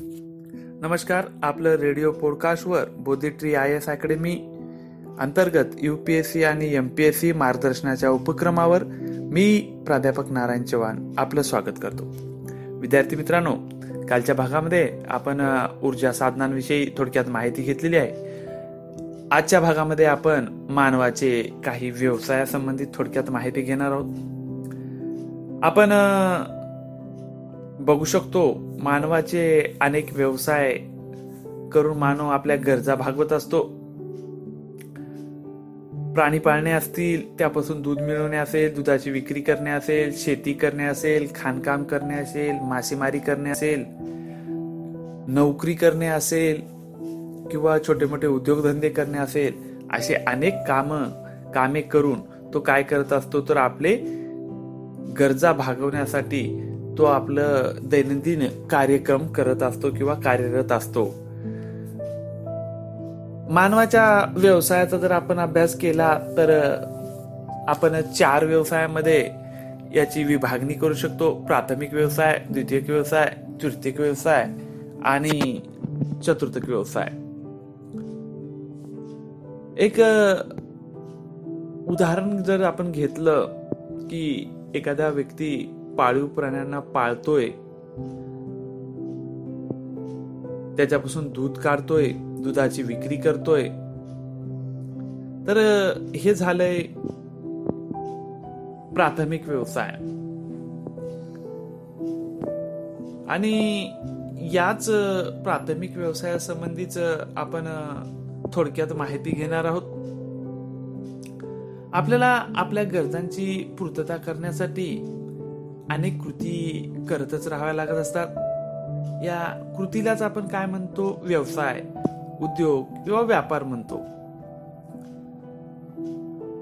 नमस्कार आपलं रेडिओ पॉडकास्टवर बोधिट्री आय एस अकॅडमी अंतर्गत यू पी एस सी आणि एम पी एस सी मार्गदर्शनाच्या उपक्रमावर मी प्राध्यापक नारायण चव्हाण आपलं स्वागत करतो. विद्यार्थी मित्रांनो कालच्या भागामध्ये आपण ऊर्जा साधनांविषयी थोडक्यात माहिती घेतलेली आहे. आजच्या भागामध्ये आपण मानवाचे काही व्यवसायासंबंधित थोडक्यात माहिती घेणार आहोत. आपण बघू शकतो मानवाचे अनेक व्यवसाय करून मानव आपल्या गरजा भागवत असतो. प्राणी पाळणे असतील त्यापासून दूध मिळवणे असेल दुधाची विक्री करणे असेल शेती करणे असेल खाणकाम करणे असेल मासेमारी करणे असेल नोकरी करणे असेल किंवा छोटे मोठे उद्योगधंदे करणे असेल असे अनेक काम कामे करून तो काय करत असतो तर आपले गरजा भागवण्यासाठी तो आपलं दैनंदिन कार्यक्रम करत असतो किंवा कार्यरत असतो. मानवाच्या व्यवसायाचा जर आपण अभ्यास केला तर आपण चार व्यवसायामध्ये याची विभागणी करू शकतो. प्राथमिक व्यवसाय द्वितीयक व्यवसाय तृतीयक व्यवसाय आणि चतुर्थक व्यवसाय. एक उदाहरण जर आपण घेतलं की एखादा व्यक्ती पाळीव प्राण्यांना पाळतोय. त्याच्यापासून दूध काढतोय दुधाची विक्री करतोय. तर हे झालंय प्राथमिक व्यवसाय. आणि याच प्राथमिक व्यवसायासंबंधीच आपण थोडक्यात माहिती घेणार आहोत. आपल्याला आपल्या गरजांची पूर्तता करण्यासाठी अनेक कृती करतच राहाव्या लागत असतात. या कृतीलाच आपण काय म्हणतो? व्यवसाय उद्योग किंवा व्यापार म्हणतो.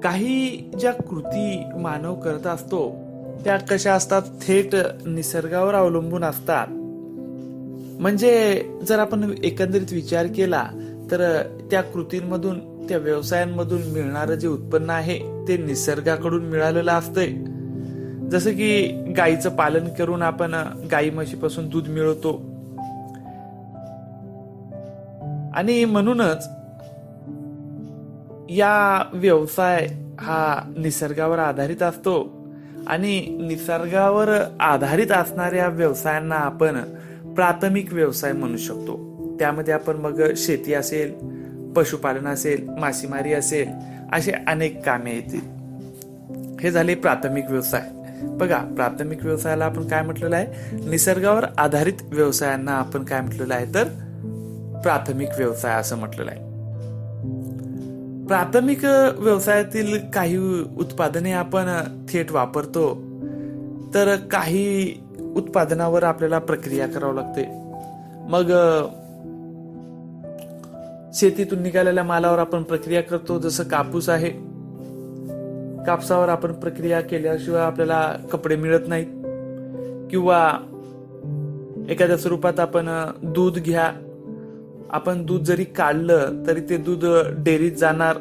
काही ज्या कृती मानव करत असतो त्या कशा असतात? थेट निसर्गावर अवलंबून असतात. म्हणजे जर आपण एकंदरीत विचार केला तर त्या कृतींमधून त्या व्यवसायांमधून मिळणारं जे उत्पन्न आहे ते निसर्गाकडून मिळालेलं असतंय. जसं की गायीचं पालन करून आपण गाई म्हशीपासून दूध मिळवतो. आणि म्हणूनच या व्यवसाय हा निसर्गावर आधारित असतो. आणि निसर्गावर आधारित असणाऱ्या व्यवसायांना आपण प्राथमिक व्यवसाय म्हणू शकतो. त्यामध्ये आपण मग शेती असेल पशुपालन असेल मासेमारी असेल असे अनेक कामे येतील. हे झाले प्राथमिक व्यवसाय. बघा प्राथमिक व्यवसायाला आपण काय म्हटलेलं आहे? निसर्गावर आधारित व्यवसायांना आपण काय म्हटलेलं आहे? तर प्राथमिक व्यवसाय असं म्हटलेलं आहे. प्राथमिक व्यवसायातील काही उत्पादने आपण थेट वापरतो तर काही उत्पादनावर आपल्याला प्रक्रिया करावी लागते. मग शेतीतून निघालेल्या मालावर आपण प्रक्रिया करतो जसं कापूस आहे. कापसावर आपण प्रक्रिया केल्याशिवाय आपल्याला कपडे मिळत नाहीत. किंवा एखाद्या स्वरूपात आपण दूध घ्या. आपण दूध जरी काढलं तरी ते दूध डेअरीत जाणार.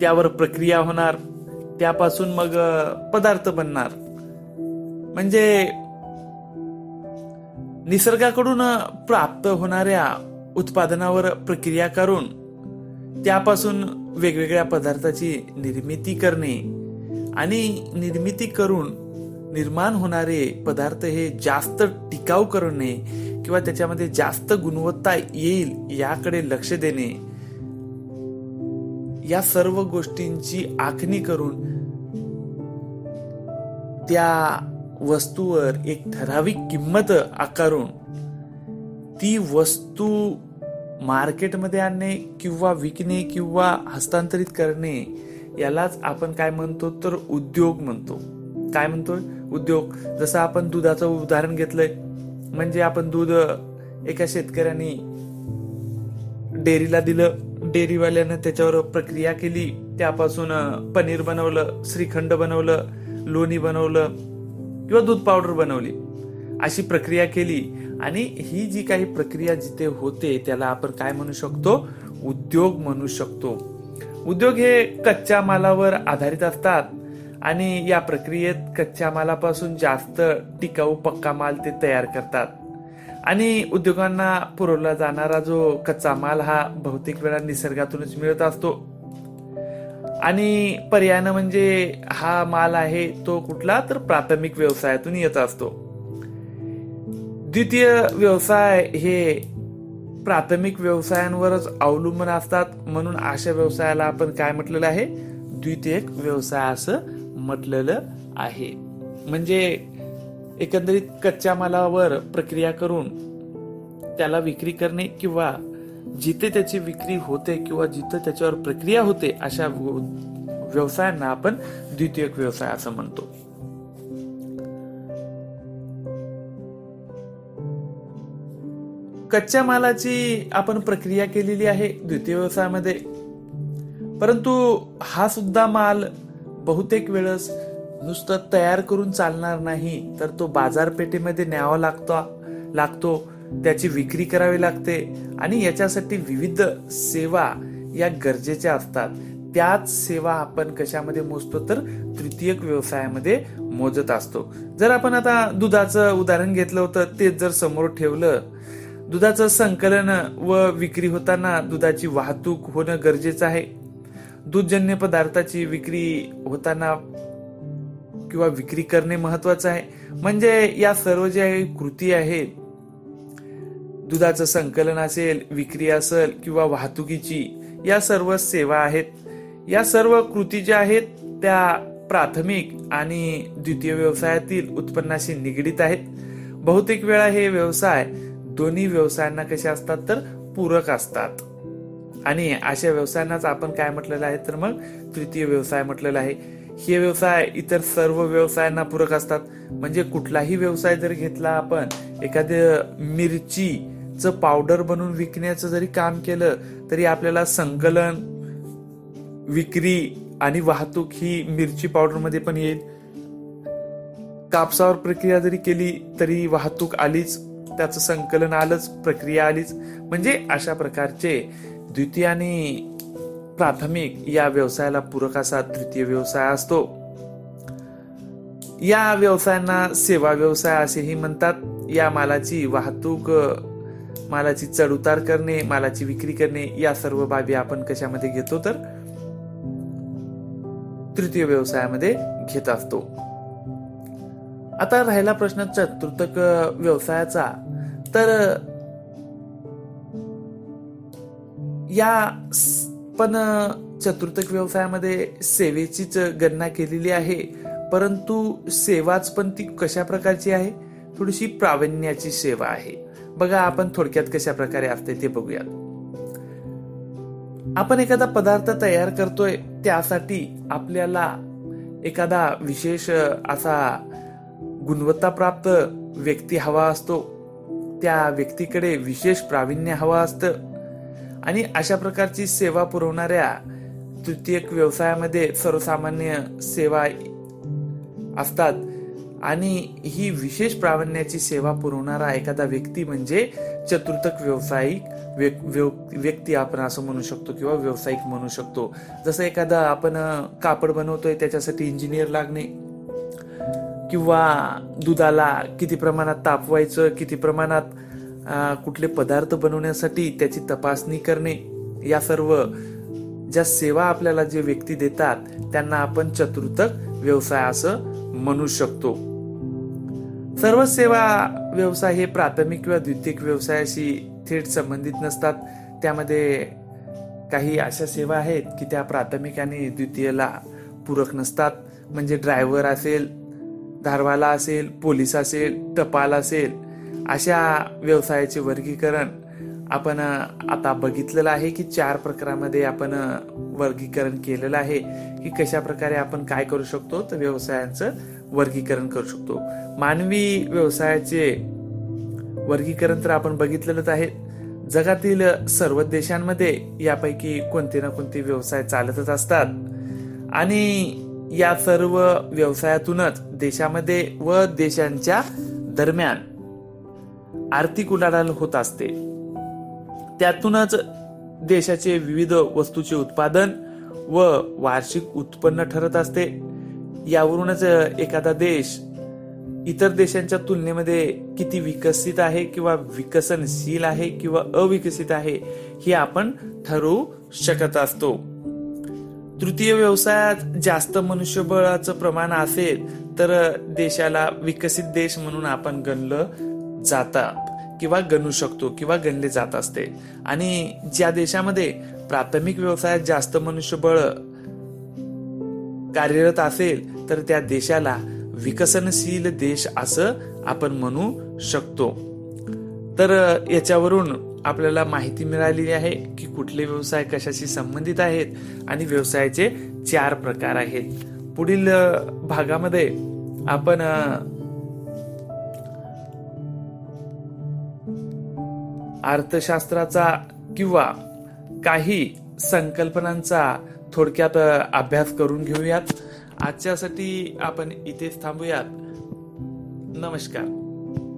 त्यावर प्रक्रिया होणार. त्यापासून मग पदार्थ बनणार. म्हणजे निसर्गाकडून प्राप्त होणाऱ्या उत्पादनावर प्रक्रिया करून त्यापासून वेगवेगळ्या पदार्थाची निर्मिती करणे आणि निर्मिती करून निर्माण होणारे पदार्थ हे जास्त टिकाऊ करणे किंवा त्याच्यामध्ये जास्त गुणवत्ता येईल याकडे लक्ष देणे. या सर्व गोष्टींची आखणी करून त्या वस्तूवर एक ठराविक किंमत आकारून ती वस्तू मार्केटमध्ये आणणे किंवा विकणे किंवा हस्तांतरित करणे यालाच आपण काय म्हणतो तर उद्योग म्हणतो. काय म्हणतो उद्योग. जसं आपण दुधाचं उदाहरण घेतलंय म्हणजे आपण दूध एका शेतकऱ्याने डेअरीला दिलं डेअरीवाल्यानं त्याच्यावर प्रक्रिया केली त्यापासून पनीर बनवलं श्रीखंड बनवलं लोणी बनवलं किंवा दूध पावडर बनवली. अशी प्रक्रिया केली आणि ही जी काही प्रक्रिया जिथे होते त्याला आपण काय म्हणू शकतो? उद्योग म्हणू शकतो. उद्योग हे कच्च्या मालावर आधारित असतात आणि या प्रक्रियेत कच्च्या मालापासून जास्त टिकाऊ पक्का माल ते तयार करतात. आणि उद्योगांना पुरवला जाणारा जो कच्चा माल हा बहुतेक वेळा निसर्गातूनच मिळत असतो. आणि पर्यायानं म्हणजे हा माल आहे तो कुठला? तर प्राथमिक व्यवसायातून येत असतो. द्वितीय व्यवसाय हे प्राथमिक व्यवसायांवरच अवलंबून असतात. म्हणून अशा व्यवसायाला आपण काय म्हटलेलं आहे? द्वितीयक व्यवसाय असं म्हटलेलं आहे. म्हणजे एकंदरीत कच्च्या मालावर प्रक्रिया करून त्याला विक्री करणे किंवा जिथे त्याची विक्री होते किंवा जिथे त्याच्यावर प्रक्रिया होते अशा व्यवसायांना आपण द्वितीयक व्यवसाय असं म्हणतो. कच्च्या मालाची आपण प्रक्रिया केलेली आहे द्वितीय व्यवसायामध्ये. परंतु हा सुद्धा माल बहुतेक वेळेस नुसतं तयार करून चालणार नाही तर तो बाजारपेठेमध्ये न्यावा लागतो लागतो त्याची विक्री करावी लागते आणि याच्यासाठी विविध सेवा या गरजेच्या असतात. त्याच सेवा आपण कशामध्ये मोजतो तर तृतीयक व्यवसायामध्ये मोजत असतो. जर आपण आता दुधाचं उदाहरण घेतलं होतं तेच जर समोर ठेवलं दुधाचं संकलन व विक्री होताना दुधाची वाहतूक होणं गरजेचं आहे. दूधजन्य पदार्थाची विक्री होताना किंवा विक्री करणे महत्वाचं आहे. म्हणजे या सर्व ज्या कृती आहेत दुधाचं संकलन असेल विक्री असेल किंवा वाहतुकीची या सर्व सेवा आहेत. या सर्व कृती ज्या आहेत त्या प्राथमिक आणि द्वितीय व्यवसायातील उत्पन्नाशी निगडीत आहेत. बहुतेक वेळा हे व्यवसाय दोन्ही व्यवसायांना कसे असतात तर पूरक असतात. आणि अशा व्यवसायांनाच आपण काय म्हटलेलं आहे तर मग तृतीय व्यवसाय म्हटलेला आहे. हे व्यवसाय इतर सर्व व्यवसायांना पूरक असतात. म्हणजे कुठलाही व्यवसाय जर घेतला आपण एखाद्या मिरचीचं पावडर बनवून विकण्याचं जरी काम केलं तरी आपल्याला संकलन विक्री आणि वाहतूक ही मिरची पावडरमध्ये पण येईल. कापसावर प्रक्रिया जरी केली तरी वाहतूक आलीच. त्याचं संकलन आलंच प्रक्रिया आलीच. म्हणजे अशा प्रकारचे द्वितीय आणि प्राथमिक या व्यवसायाला पूरक असा तृतीय व्यवसाय असतो. या व्यवसायांना सेवा व्यवसाय असेही म्हणतात. या मालाची वाहतूक मालाची चढउतार करणे मालाची विक्री करणे या सर्व बाबी आपण कशामध्ये घेतो तर तृतीय व्यवसायामध्ये घेत असतो. आता राहिला प्रश्न चतुर्थक व्यवसायाचा. तर या पण चतुर्थक व्यवसायामध्ये सेवेचीच गणना केलेली आहे. परंतु सेवाच पण ती कशा प्रकारची आहे? थोडीशी प्रावीण्याची सेवा आहे. बघा आपण थोडक्यात कशा प्रकारे असते ते बघूयात. आपण एखादा पदार्थ तयार करतोय त्यासाठी आपल्याला एखादा विशेष असा गुणवत्ताप्राप्त व्यक्ती हवा असतो. त्या व्यक्तीकडे विशेष प्रावीण्य हवा असतं. आणि अशा प्रकारची सेवा पुरवणाऱ्या तृतीयक व्यवसायामध्ये सर्वसामान्य सेवा असतात. आणि ही विशेष प्रावीण्याची सेवा पुरवणारा एखादा व्यक्ती म्हणजे चतुर्थक व्यावसायिक व्यक्ती आपण असं म्हणू शकतो किंवा व्यावसायिक म्हणू शकतो. जसं एखादा आपण कापड बनवतोय त्याच्यासाठी इंजिनियर लागणे. किंवा दुधाला किती प्रमाणात तापवायचं किती प्रमाणात कुठले पदार्थ बनवण्यासाठी त्याची तपासणी करणे या सर्व ज्या सेवा आपल्याला जे व्यक्ती देतात त्यांना आपण चतुर्थक व्यवसाय असं म्हणू शकतो. सर्व सेवा व्यवसाय हे प्राथमिक किंवा द्वितीय व्यवसायाशी थेट संबंधित नसतात. त्यामध्ये काही अशा सेवा आहेत की त्या प्राथमिक आणि द्वितीयला पूरक नसतात. म्हणजे ड्रायव्हर असेल धारवाला असेल पोलीस असेल टपाल असेल अशा व्यवसायाचे वर्गीकरण आपण आता बघितलेलं आहे की चार प्रकारामध्ये आपण वर्गीकरण केलेलं आहे की कशा प्रकारे आपण काय करू शकतो तर व्यवसायांचं वर्गीकरण करू शकतो. मानवी व्यवसायाचे वर्गीकरण तर आपण बघितलेलंच आहे. जगातील सर्व देशांमध्ये यापैकी कोणते ना कोणते व्यवसाय चालतच असतात. आणि या सर्व व्यवसायातूनच देशामध्ये व देशांच्या दरम्यान आर्थिक उलाढाल होत असते. त्यातूनच देशाचे विविध वस्तूचे उत्पादन व वार्षिक उत्पन्न ठरत असते. यावरूनच एखादा देश इतर देशांच्या तुलनेमध्ये किती विकसित आहे किंवा विकसनशील आहे किंवा अविकसित आहे हे आपण ठरवू शकत असतो. तृतीय व्यवसायात जास्त मनुष्यबळाचं प्रमाण असेल तर देशाला विकसित देश म्हणून आपण गणलं जाता किंवा गणू शकतो किंवा गणले जात असते. आणि ज्या देशामध्ये प्राथमिक व्यवसायात जास्त मनुष्यबळ कार्यरत असेल तर त्या देशाला विकसनशील देश असं आपण म्हणू शकतो. तर याच्यावरून आपल्याला माहिती मिळालेली आहे की कुठले व्यवसाय कशाशी संबंधित आहेत आणि व्यवसायाचे चार प्रकार आहेत. पुढील भागामध्ये आपण अर्थशास्त्राचा किंवा काही संकल्पनांचा थोडक्यात अभ्यास करून घेऊयात. आजच्यासाठी आपण इथेच थांबूयात. नमस्कार.